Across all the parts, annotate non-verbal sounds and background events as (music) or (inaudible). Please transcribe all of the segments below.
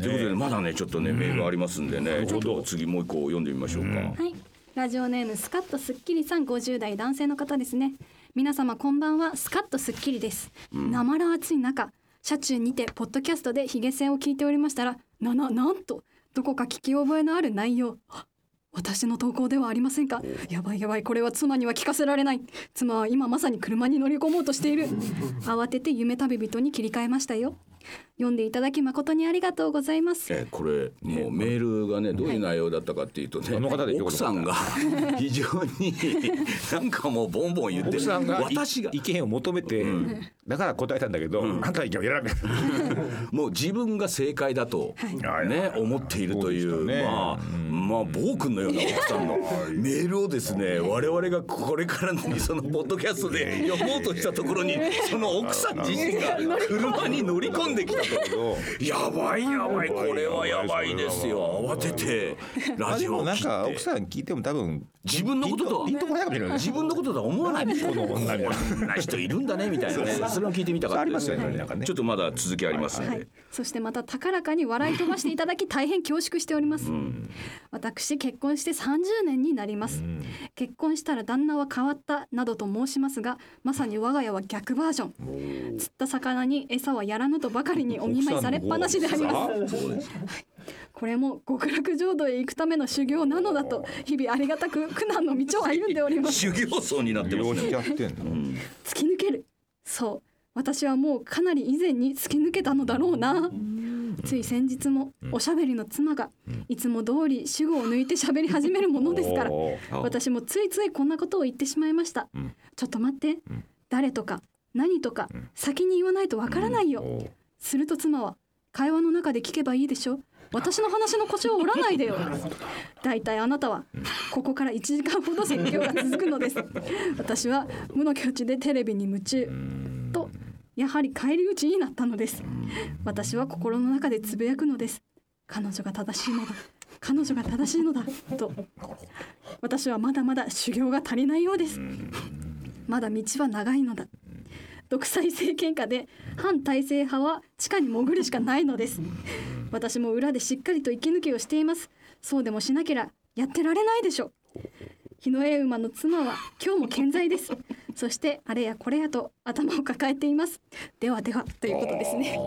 ということでまだねちょっとねメールありますんでねちょっと次もう一個読んでみましょうか。はい。ラジオネームスカッとスッキリさん50代男性の方ですね。皆様こんばんは。スカッとスッキリです。なまら暑い中、車中にてポッドキャストでヒゲ戦を聞いておりましたら、なななんとどこか聞き覚えのある内容。あ私の投稿ではありませんか？やばいやばいこれは妻には聞かせられない。妻は今まさに車に乗り込もうとしている。慌てて夢旅人に切り替えましたよ読んでいただき誠にありがとうございます。えーこれもうメールがねどういう内容だったかっていうとね、あの方でよく奥さんが (laughs) 非常になんかもうボンボン言って奥さんが私が。意見を求めて、だから答えたんだけど、あんたの意見を選べ。(laughs) もう自分が正解だと、ね思っているというね。まあ、まあ暴君のような奥さんのメールをですね我々がこれからにそのポッドキャストで読もうとしたところにその奥さん自身が車に乗り込んできたと。やばいやばい。これはやばいですよ。慌てて (laughs) ラジオを切って。か奥さん聞いても多分自分のこととは？ピンとこないかもしれない。自分のこととは思わない。(laughs) この女みたいなこんな人いるんだねみたいなね。それを聞いてみたかったですありますよねなんかね。ちょっとまだ続きありますんで、はい、そしてまた高らかに笑い飛ばしていただき大変恐縮しております、私結婚して30年になります、結婚したら旦那は変わったなどと申しますがまさに我が家は逆バージョン。釣った魚に餌はやらぬとばかりにお見舞いされっぱなしであります。これも極楽浄土へ行くための修行なのだと日々ありがたく苦難の道を歩んでおります。修行僧になってますね。利用しちゃってん。の、突き抜ける。そう。私はもうかなり以前に突き抜けたのだろうな。つい先日もおしゃべりの妻がいつも通り主語を抜いて喋り始めるものですから私もついついこんなことを言ってしまいました。ちょっと待って。誰とか何とか先に言わないとわからないよすると妻は会話の中で聞けばいいでしょ？私の話の腰を折らないでよだいたいあなたはここから1時間ほど説教が続くのです私は無の境地でテレビに夢中。とやはり返り討ちになったのです。私は心の中でつぶやくのです。彼女が正しいのだ。彼女が正しいのだ。と私はまだまだ修行が足りないようです。まだ道は長いのだ。独裁政権下で反体制派は地下に潜るしかないのです。私も裏でしっかりと息抜きをしています。そうでもしなけりゃやってられないでしょ。日の絵馬の妻は今日も健在です。そしてあれやこれやと頭を抱えています。ではではということですね。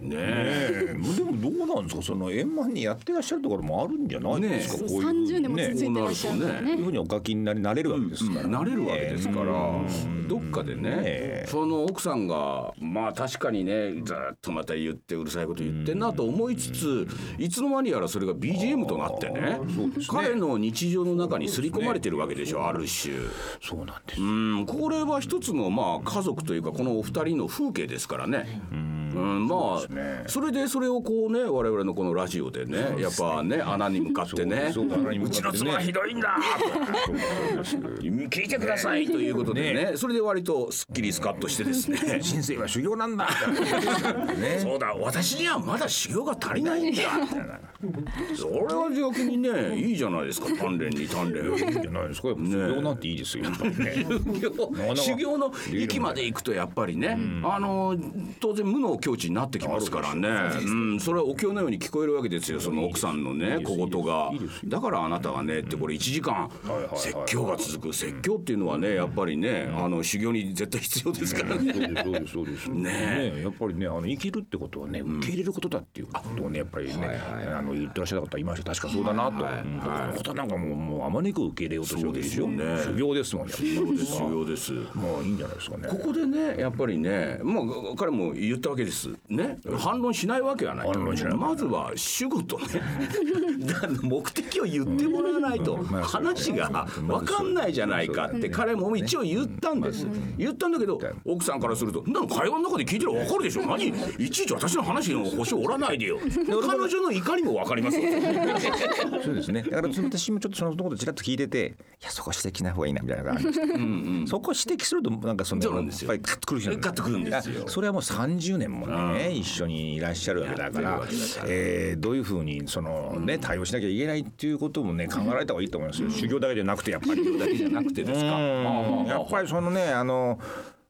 ねえ。えでもどうなんですか？その円満にやってらっしゃるところもあるんじゃないですか、ねこういうふうに30年も続いてらっしゃるんだこういうねふうにお書きになりなれるわけですから、なれるわけですから、うんどっかでね、え。その奥さんがまあ確かにねずっとまた言ってうるさいこと言ってんなと思いつついつの間にやらそれが BGM となってね。彼の日常の中に刷り込まれてるわけでしょある種。そうなんです。うんこれは一つのまあ家族というかこのお二人の風景ですからね。うん。まあそれでそれをこうね我々のこのラジオでねやっぱね穴に向かってねそうちの妻はひどいんだ。聞いてくださいということでね。それで割とすっきりスカッとしてですね。(laughs) 人生は修行なんだ。(laughs) ね。そうだ私にはまだ修行が足りないんだ。それは逆にねいいじゃないですか。鍛錬に鍛錬。いいんじゃないですか。修行なんていいですよ。やっぱりね修行の域まで行くとやっぱりね、あの当然無の境地になってきますからね、うん、それはお経のように聞こえるわけですよその奥さんのね小言が。だからあなたはねってこれ1時間説教が続く。説教っていうのはねやっぱりねあの修行に絶対必要ですからね。そうですそうです (laughs) ね。ねやっぱりねあの生きるってことはね受け入れることだっていうことをねやっぱりねあの言ってらっしゃった方いました。確かそうだなと、うんことなんかもうもうあまねく受け入れようとしてるわけですよ。修行ですもんね修行です。修行です。もういいんじゃないですかね。ここでねやっぱりねまあ彼も言ったわけです。ね。反論しないわけはない反論しない。まずは主語とね。(laughs) だ目的を言ってもらわないと。話が分かんないじゃないかって彼も一応言ったんです。言ったんだけど奥さんからすると「なん会話の中で聞いてる分かるでしょ。何いちいち私の話の星を折らないでよ」彼女の怒りも分かりますよ。そうですね。だから私もちょっとそのことちらっと聞いてて、いやそこ指摘な方がいいなみたいなのがそこ指摘するとなんかそのそうなんですよ。やっぱりカッとくるんですよ。それはもう30年もね一緒にいらっしゃるわけだから、えーどういうふうにそのね対応しなきゃいけないっていうこともね考えられた方がいいと思いますよ。修行だけじゃなくてやっぱり。だけじゃなくてですか。うん。やっぱりそのねあの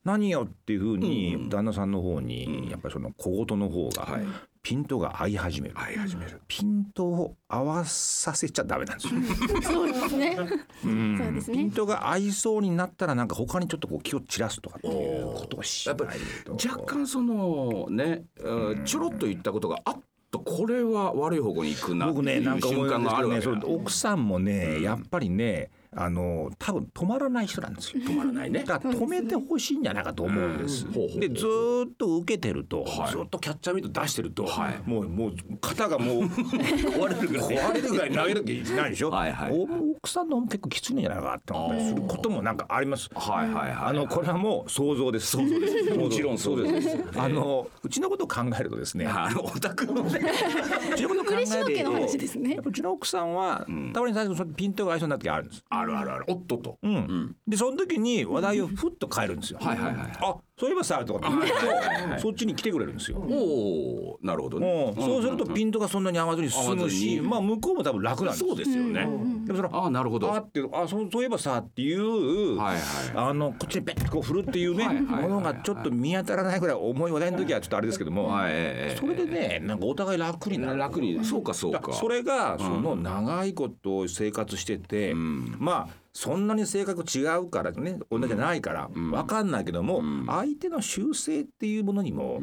何よっていうふうに旦那さんの方にやっぱりその小言の方がピントが合い始める。合い始める。ピントを合わさせちゃダメなんですよ。(laughs) そうですね。うんそうですねピントが合いそうになったらなんか他にちょっとこう気を散らすとかっていうことをしないやっぱと。り若干そのね、うんちょろっと言ったことがあっとこれは悪い方向に行くなって僕ねないんか思う瞬間うんですけどね、があるわけだその奥さんもね、やっぱりね、あの多分止まらない人なんですよ。(laughs) 止まらないね。だから止めてほしいんじゃないかと思うんです。でずーっと受けてると、はいずっとキャッチャーミット出してると、はいもうもう肩がもう (laughs) 壊れるぐらい壊れるぐらい投げなきゃいけないでしょ。(laughs) はいはいお奥さんの方も結構きついんじゃないかなって思ったりすることもなんかあります。はいはいはい。あのこれはもう想像です。想像です。もちろんそうですあのうちのことを考えるとですね。あのオタクのね。うちのことを考え嬉野家の話ですねやっぱうちの奥さんは、たまに最初そのピントが合いそうになった時あるんです。あるあるある。おっとっと。うんでその時に話題をふっと変えるんですよ。はいはいはいあそういえばさとかって言うとそっちに来てくれるんですよ。おお、なるほどね。うんそうするとピントがそんなに合わずに進むし、にまあ向こうも多分楽なんです。そうですよね。でもそのああなるほど。あってあそうそういえばさっていう、はいはい。あのこっちでペッとこう振るっていうね、ものがちょっと見当たらないぐらい重い話題の時はちょっとあれですけども、はいええそれでねなんかお互い楽になる。楽にそうかそうか。だそれがその長いこと生活してて、まあそんなに性格違うからね同じじゃないから分かんないけども、相手の習性っていうものにも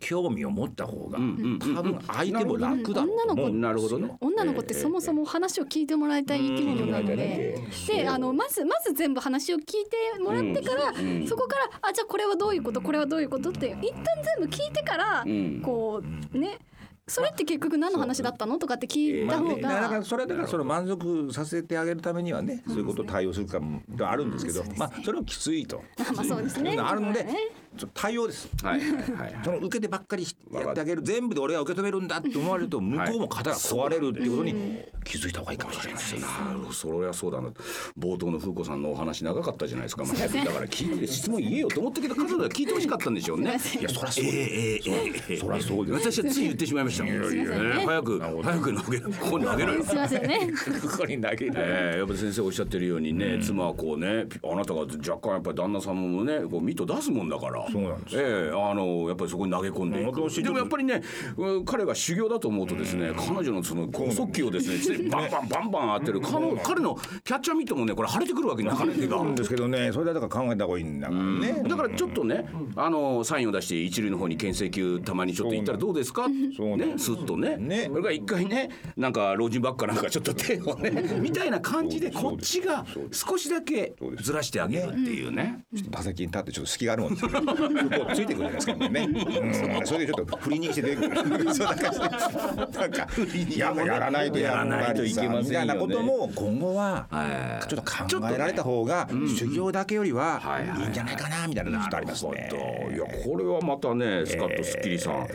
興味を持った方が多分相手も楽だと女の子思うんなるほどね。女の子ってそもそも話を聞いてもらいたい生き物なので、であのまずまず全部話を聞いてもらってから、そこからあじゃあこれはどういうことこれはどういうことって一旦全部聞いてから、ん。こうねそれって結局何の話だったのとかって聞いた方ね、だからが。それだからそれを満足させてあげるためにはねそういうことを対応するかもあるんですけど、まあそれもきついと。まあそうですね。あるので対応です。はいはいはい。その受けてばっかりやってあげる。全部で俺が受け止めるんだって思われると向こう。も肩が壊れるっていうことに気づいた方がいいかもしれません。なるほどそれはそうだな。冒頭の風子さんのお話長かったじゃないですか、まあ、だから聞いて質問言えよと思ったけど彼女は聞いてほしかったんでしょうね。いやそりゃそうえです。えええええそりゃそうです。私はつい言ってしまいました早く早く投げここに投げろよすみませんね。ここに投げる。ええやっぱり先生おっしゃってるようにね、妻はこうねあなたが若干やっぱり旦那さんもねこうミット出すもんだからそうなんです。ええあのやっぱりそこに投げ込んでい私くでもやっぱりねうん彼が修行だと思うとですね彼女のその剛速球をですねバンバンバンバン当てる彼の彼のキャッチャーミットもねこれ腫れてくるわけなかなかあるんですけどねそれだから考えた方がいいんだからね。だからちょっとね、あのサインを出して一塁の方に牽制球たまにちょっと行ったらどうですか？ねスッとね。ね。それから一回ねなんか老人ばっかなんかちょっと手をねみたいな感じでこっちが少しだけずらしてあげるっていうね。打席に立ってちょっと隙があるもんですけど、そこついてくるじゃないですかね。うん、それでちょっと振りにして出て。くる。そうなんかしてなんかいややらないとやらないといけませんよ、ね、みたいなことも今後ははい。ちょっと考えられた方が修行だけよりははいはい。いいんじゃないかなみたいなのがちょっとありますいね。やこれはまたねスカッとスッキリさん、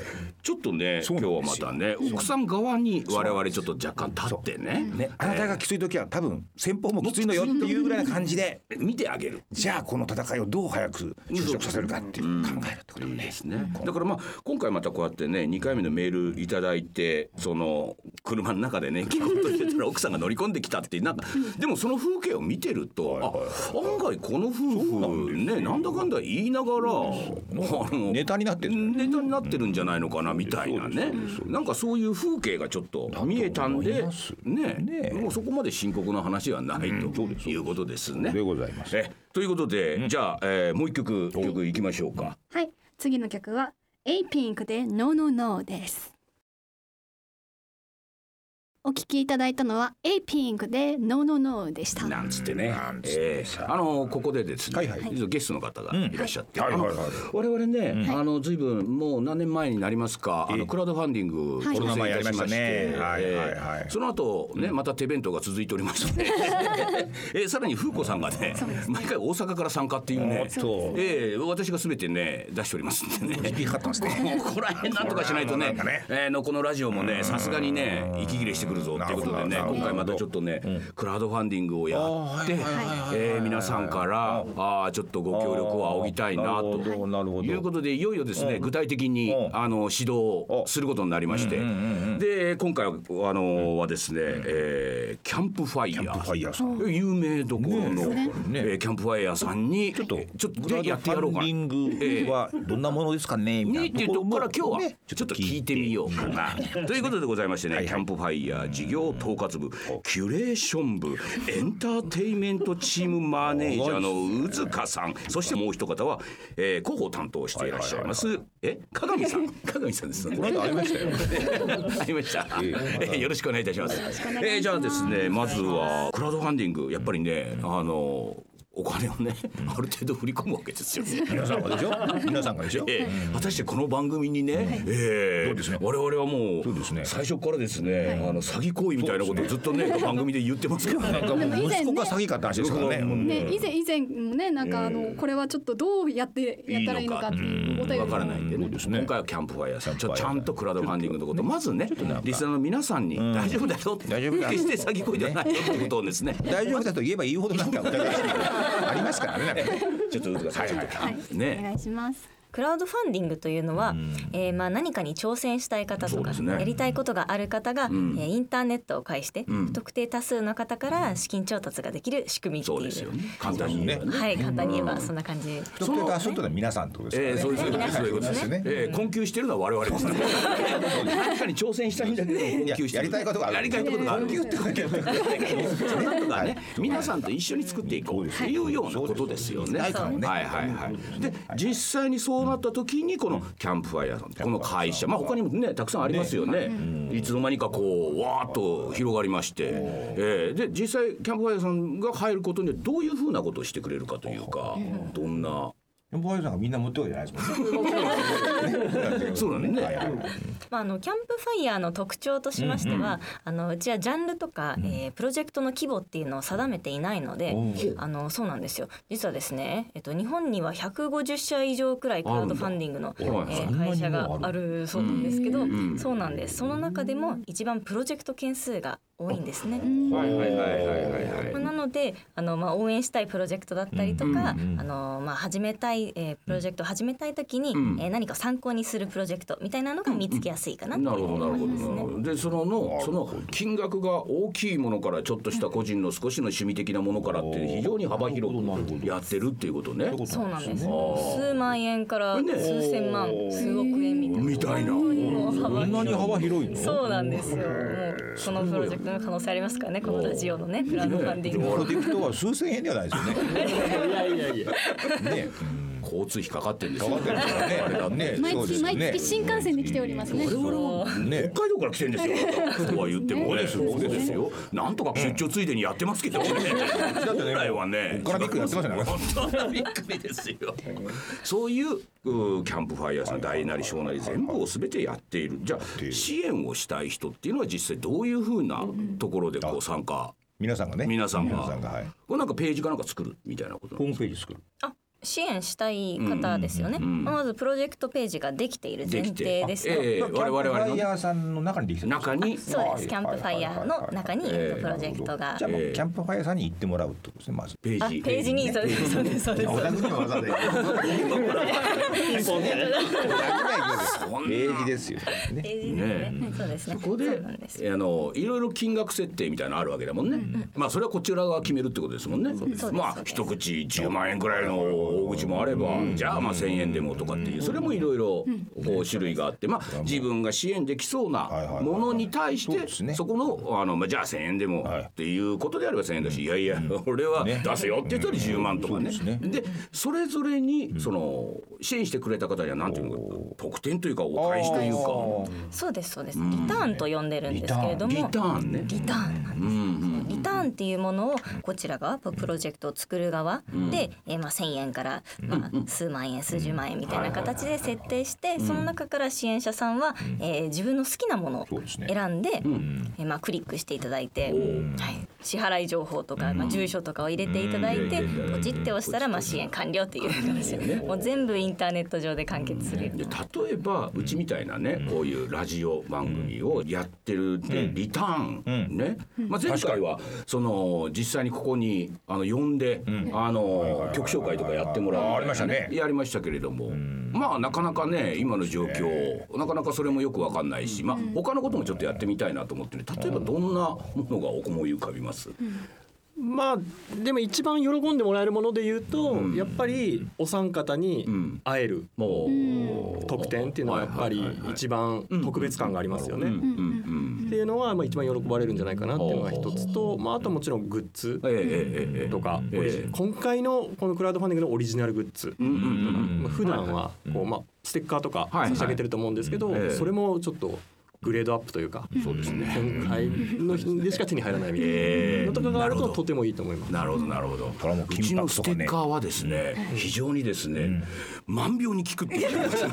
ちょっとね今日はまたね奥さん側に我々ちょっと若干立ってね。ね、あなたがきつい時は多分先方もきついのよっていうぐらいな感じで。見てあげる。じゃあこの戦いをどう早く収束させるかっていう考えるってこともね。いいですね。だからまあ今回またこうやってね2回目のメールいただいてその車の中でね (laughs) 聞こうとしてたら奥さんが乗り込んできたっていうなんかでもその風景を見てるとあ案外この夫婦ねなんだかんだ言いながらあのネタになってるんネタになってるんじゃないのかなみたいなね。なんかそういう風景がちょっと見えたんでね。ねもうそこまで深刻な話はないということですね。でございます。えということで、じゃあ、えーもう一曲曲いきましょうか？はい、次の曲はエイピンクでノーノーノーです。お聞きいただいたのは A ピンクで No No No でした。なんつってね。えーあのここでですね、はいはい。実はゲストの方がいらっしゃって、うんはいはいはい。我々ね、あの随分もう何年前になりますか、あのクラウドファンディングコロナ前やりましたね。えーはいはいはい。その後ねまた手弁当が続いておりまして、(laughs) えーさらに風子さんがね毎回大阪から参加っていうねおっとえー私がすべてね出しておりますんでね。引っかかってますね。もうここら辺なんとかしないとね。ね。えーのこのラジオもねさすがにね息切れしてくくるぞっていうことでね今回またちょっとねクラウドファンディングをやってえー皆さんからあーちょっとご協力を仰ぎたいなということでいよいよですね具体的にうん。あの指導をすることになりましてで今回はあのはですねえーキャンプファイヤー有名どころのねえ。ーキャンプファイヤーさんにちょっとちょっとでやってやろうかな。クラウドファンディングはどんなものですかねみたねっていうとこから今日はねちょっと聞いて。みようかな。ということでございましてね、キャンプファイヤー事業統括部、キュレーション部、エンターテイメントチームマネージャーの宇塚さん、そしてもう一方は、えー、広報担当していらっしゃいます、え、鏡さん、鏡さんです。この間ありましたよ (laughs) ありました。えーよろしくお願いいたします。えーじゃあですね、まずはクラウドファンディング、やっぱりね、あの。お金をね、ある程度振り込むわけですよ。(laughs) 皆さんがでしょ？皆さんがでしょ？ええ。果たしてこの番組にね、ええ。そうですね？我々はもそうですね。う最初からですね、あの詐欺行為みたいなことをずっとね (laughs) 番組で言ってますけどね。なんかもうでも以前ね息子が詐欺かって話ですからね。ね、以前以前もねなんかあのこれはちょっとどうやってやったらいいのかっていうお便りわからないんでねそうですね。今回はキャンプファイヤーさん。ちょちゃんとクラウドファンディングのことまずねリスナーの皆さん。に大丈夫だよ。大丈夫だ決して詐欺行為ではないよってことをですね。大丈夫だと言えば言うほどなんか疑いしいありますからね。ちょっと宇塚さんちょっとおね。願いします。クラウドファンディングというのは、えーまあ何かに挑戦したい方とか、ね。やりたいことがある方が、ん。えーインターネットを介して、ん。不特定多数の方から資金調達ができる仕組みっていう。そうですよね。簡単に言えばね。はい簡単に言えばそんな感じ、特定多数とは皆さんってことですえー、そういうからね。ことですそういうことですね。えー、困窮してるのは我々ですね。何かに挑戦したいんだけど困窮してる。ややりたいことがある。やりたいことがある。困窮って困窮ってなん (laughs) とかね、皆さんと一緒に作っていこうっていうようなことですよね。はいはいはい。で実際にそうなった時にこのキャンプファイヤーさんこの会社、まあ他にもねたくさんありますよね。い。つの間にかこうわーっと広がりまして、えー、で実際キャンプファイヤーさんが入ることにどういうふうなことをしてくれるかというか、どんな。キャンプファイさんがみんな持ってるわけじゃないですもそうなんねはいはいまあ、あのキャンプファイヤーの特徴としましては、あのうちはジャンルとか、えープロジェクトの規模っていうのを定めていないので、あのそうなんですよ実はですね、えっと、日本には150社以上くらいクラウドファンディングの、えー会社があるそうなんですけど、んそうなんですその中でも一番プロジェクト件数が多いんですね。はいはいはいはいはいはいまあなのであの、まあ、応援したいプロジェクトだったりとか、うんうんうんあのまあ、始めたい、えープロジェクトを始めたい時に、んえー何か参考にするプロジェクトみたいなのが見つけやすいかなってなるほどなるほど思いますねなるほどでそののその金額が大きいものからちょっとした個人の少しの趣味的なものからって非常に幅広くやってるっていうことね。そうなんです。数万円からね数千万、数億円みたいな。みたいな。もう幅こんなに幅広いの？そうなんですよ。もうこのプロジェクトの可能性ありますからね。このラジオのね、クラウドファンディング。プロジェクトは数千円ではないですよね。いやいやいや。ね、交通費かかってんですよ。かかってるからねね毎月毎月新幹線で来ておりますね。我々はね北海道から来てんですよ。とは言ってもね。ねそうですよ。なんとか出張ついでにやってますけどね。本来はね。からびっくりやってますよね本当はびっくりですよ。そういううキャンプファイヤーさん大なり小なり全部を全てやっている。じゃあ支援をしたい人っていうのは実際どういうふうなところでこう参加。皆さんがね。皆さんが皆さんがはい。これなんかページかなんか作るみたいなことホーですか？ムページ作る。あ、支援したい方ですよね。んまずプロジェクトページができている前提ですと。ええ我々キャンプファイのヤーさんの中にできてる中に？そうです。キャンプファイヤーの中に、えっとプロジェクトがじゃあもうええキャンプファイヤーさんに行ってもらうってことですねまず。あページページにそうですそうですそうです。お宅には技で。ページですよ。ね。ページですね。そうですね。ここでそうなんです。あのいろいろ金額設定みたいなのあるわけだもんね、まあそれはこちらが決めるってことですもんねまあ一口10万円くらいの大口もあれば、じゃあまあ1,000円でもとかっていうそれもいろいろ種類があってまあ自分が支援できそうなものに対してそこのあの、まあ、じゃあ1,000円でもっていうことであれば1,000円だしいやいや俺は出すよって言ったら10万とかねですねでそれぞれにその支援してくれた方にはなんていうのか特典というかお返しというかそうですそうです。リターンと呼んでるんですけれども。リターンね。リターンなんです。うんうんリターンっていうものをこちら側プロジェクトを作る側で、えーまあ1,000円から、まあ、数万円数十万円みたいな形で設定して、その中から支援者さんは、えー自分の好きなものを選んで、えーまあ、クリックしていただいて、はい、支払い情報とか、まあ、住所とかを入れていただいて、うん。ポチって押したらまあ支援完了っていう形でもう全部インターネット上で完結する。で例えばうちみたいなね、こういうラジオ番組をやってるで、リターン、ね、まあ、前回はその実際にここにあの呼んで、あの曲紹介とかやってもらうみたいなありましたね。やりましたけれども、まあなかなかね今の状況なかなかそれもよくわかんないし、まあ他のこともちょっとやってみたいなと思ってね例えばどんなものが思い浮かびます、まあでも一番喜んでもらえるもので言うと、やっぱりお三方に会えるもう、特典っていうのはやっぱり一番特別感がありますよね。っていうのはまあ一番喜ばれるんじゃないかなっていうのが一つと、まあ、あともちろんグッズとか、今回のこのクラウドファンディングのオリジナルグッズ、まあ普段はこう、まあ、ステッカーとかはい差し上げてると思うんですけど、ええ。それもちょっとグレードアップというか、そうですね。今回の日でしか手に入らないみたいええなのとかがあるなるほどととてもいいと思います。なるほどなるほど。これはもううち金のステッカーはですね、非常にですね、万病に効くって言ってました。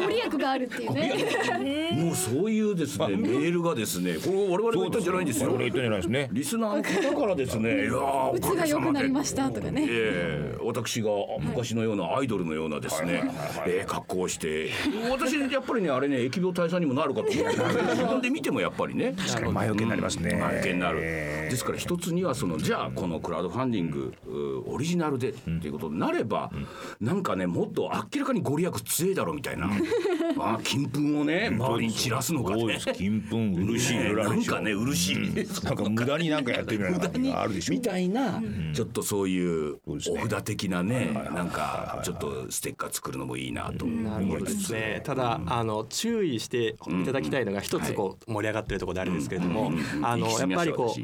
ご利益があるっていうね。もうそういうですね、メールがですね、これ我々が言ったんじゃないんですよ。言ったんじゃないですね。リスナーの方からですね、いやーうつが良くなりましたとかね。ええ私が昔のようなアイドルのようなですね、えー格好をして。私やっぱりねあれね疫病退散にもなるかと (laughs) 自分で見てもやっぱりね。確かに前受けになりますね。前受けになる。えですから一つにはそのじゃあこのクラウドファンディングうオリジナルでっていうことになれば、なんかねもっと明らかにご利益強いだろうみたいな、(laughs) まあ金粉をね周りに散らすのかね。金粉漆いろいろあるでし。ょなんかね漆、なんか無駄になんかやってみるような感じがあるでしょ。みたいな、ちょっとそういうお札的なね、なんかちょっとステッカー作るのもいいなとなるほどですね。ただ、あの注意していただきたいのが一つこう盛り上がってるところであるんですけれども、あのやっぱりこう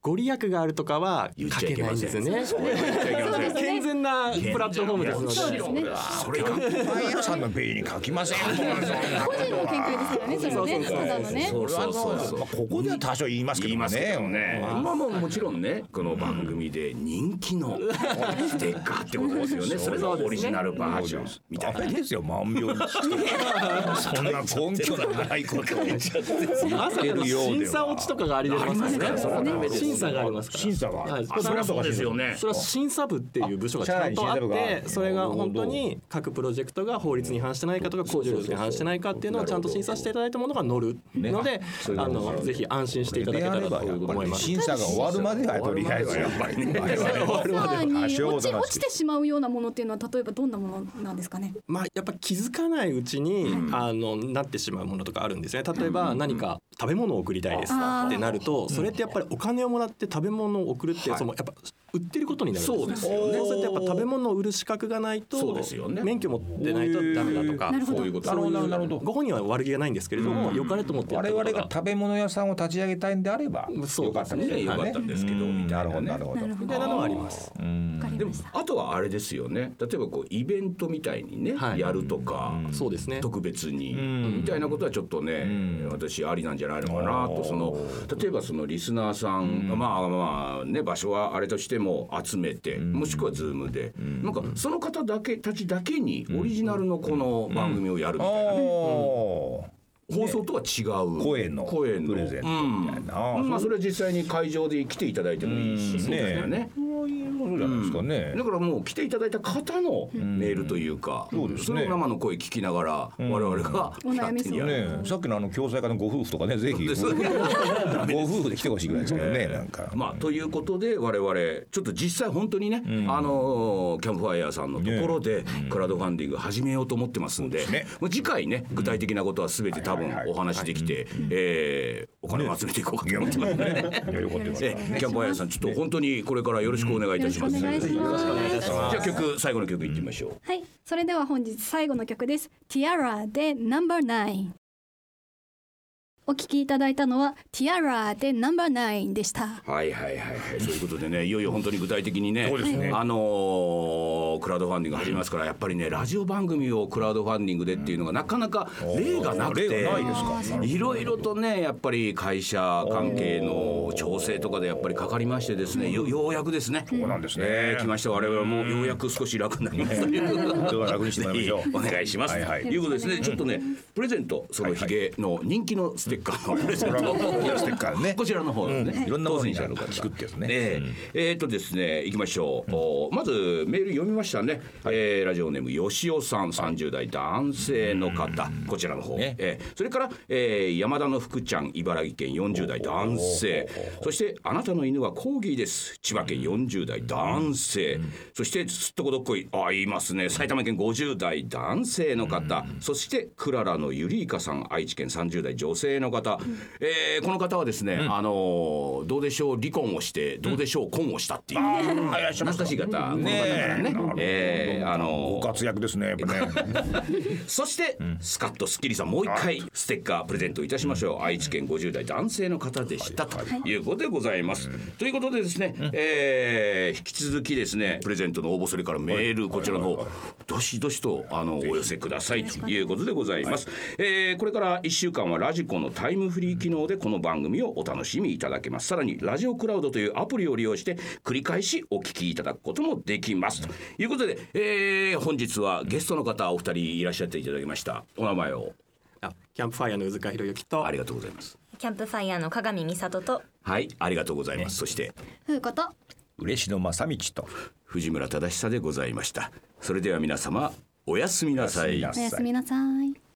ご利益があるとかは書けないんですよね。(laughs) なプラットフォームですので。そうですね。それがパン屋さんのページに書きません個人の見解ですからね。それはね。ただのね。そうそうそうそうまあここでは多少言いますけども言いますけねどね、まあもうもちろんねこの番組で人気のステッカーってことですよねそれがオリジナルバージョンみたいなですよ万病にそんな根拠のないことをまさかの審査落ちとかがありますからね。審査がありますから。審査がはそりゃそうですよねそれは審査部っていう部署がとあってそれが本当に各プロジェクトが法律に反してないかとか工事力に反してないかっていうのをちゃんと審査していただいたものが載るので、あのぜひ安心していただけたらと思います。審査が終わるまではとりあえずやっぱりね審査に足を落ち落ちてしまうようなものっていうのは例えばどんなものなんですかね？まあやっぱ気づかないうちに、あのなってしまうものとかあるんですね。例えば何か食べ物を送りたいですってなると、それってやっぱりお金をもらって食べ物を送るって、そのやっぱ売ってることになるんそうですよね。そうするとやっぱ食べ物を売る資格がないと、そうですよね。免許持ってないとダメだとか。なるほど。そういうこと。なるほどなるほど。ご本人は悪気がないんですけれども、良かれと思って我々が食べ物屋さんを立ち上げたいんであればそうよかったですね。よかったんですけどみたないるなね。ほどなるほど。なるほど。みたいなのはあります。でも。あとはあれですよね。例えばこうイベントみたいにね、はい。やるとか、そうですね。特別に、ん。みたいなことはちょっとね、私ありなんじゃないのかなと。その例えばそのリスナーさん、まあまあね場所はあれとしても集めて、もしくはズームで、なんかその方だけたちだけにオリジナルのこの番組をやるみたいな、お放送とは違う。声の声の。プレゼントみたいな。うん。まあそれは実際に会場で来ていただいてもいいし、うん。そうだよね。ことじゃないですかね。だからもう来ていただいた方のメールというか、そうですね。れを生の声聞きながら我々がお悩み相談。やるねさっきのあの共済化のご夫婦とかねぜひ (laughs) ご夫婦で来てほしいぐらいですけどねなんか。まあということで我々ちょっと実際本当にね、あのーキャンプファイヤーさんのところでクラウドファンディング始めようと思ってますんで、ね。まあ次回ね具体的なことは全て多分お話できて、えーお金を集めていこうかと思ってますね。キャンプファイヤーさんちょっと本当にこれからよろしくお願いいたします。よろしくお願いします。じゃあ曲最後の曲いってみましょう。はい、それでは本日最後の曲です。Tiara で No.9。お聴きいただいたのは Tiara で No.9 でした。はいはいはいはいそういうことでねいよいよ本当に具体的にねそうですねあのークラウドファンディング始めますからやっぱりねラジオ番組をクラウドファンディングでっていうのがなかなか例がなくていですか？いろいろとねやっぱり会社関係の調整とかでやっぱりかかりましてですねよようやくですね。そうなんですね。えー来ました。我々もようやく少し楽になりました。という楽にしてもらいましお願いします。はいはい。ということですね。ちょっとねプレゼントそのヒゲの人気のステッカーのプレゼント。ステッカーね。こちらの方ですね。いろんな当選者の方聞くってやつね。えっとですね行きましょう、おまずメール読みましたね、えーラジオネーム吉尾さん30代男性の方。こちらの方、ね。えーそれから、えー山田の福ちゃん茨城県40代男性。そしてあなたの犬はコーギーです。千葉県40代男性。そしてすっとこどっこい。あ言いますね。埼玉県50代男性の方。そしてクララのゆりいかさん。愛知県30代女性の方、えーこの方はですね、あのーどうでしょう離婚をしてどうでしょう婚をしたっていう、懐かしい方、この方からね、えーあのー。ご活躍ですねやっぱね。(laughs) そして、スカッとスッキリさんもう一回ステッカープレゼントいたしましょう、愛知県50代男性の方でした、ということでございます、ということでですね、えー引き続きですねプレゼントの応募それからメールこちらの方どしどしとあのお寄せくださいということでございます、えーこれから1週間はラジコのタイムフリー機能でこの番組をお楽しみいただけます。さらにラジオクラウドというアプリを利用して繰り返しお聞きいただくこともできます。ということで、えー本日はゲストの方お二人いらっしゃっていただきました。お名前を。あキャンプファイヤーの宇塚博之と。ありがとうございます。キャンプファイヤーの鏡美里と。はいありがとうございます、そしてふうこと。嬉野正道と藤村忠久でございました。それでは皆様おやすみなさい。おやすみなおやすみなさい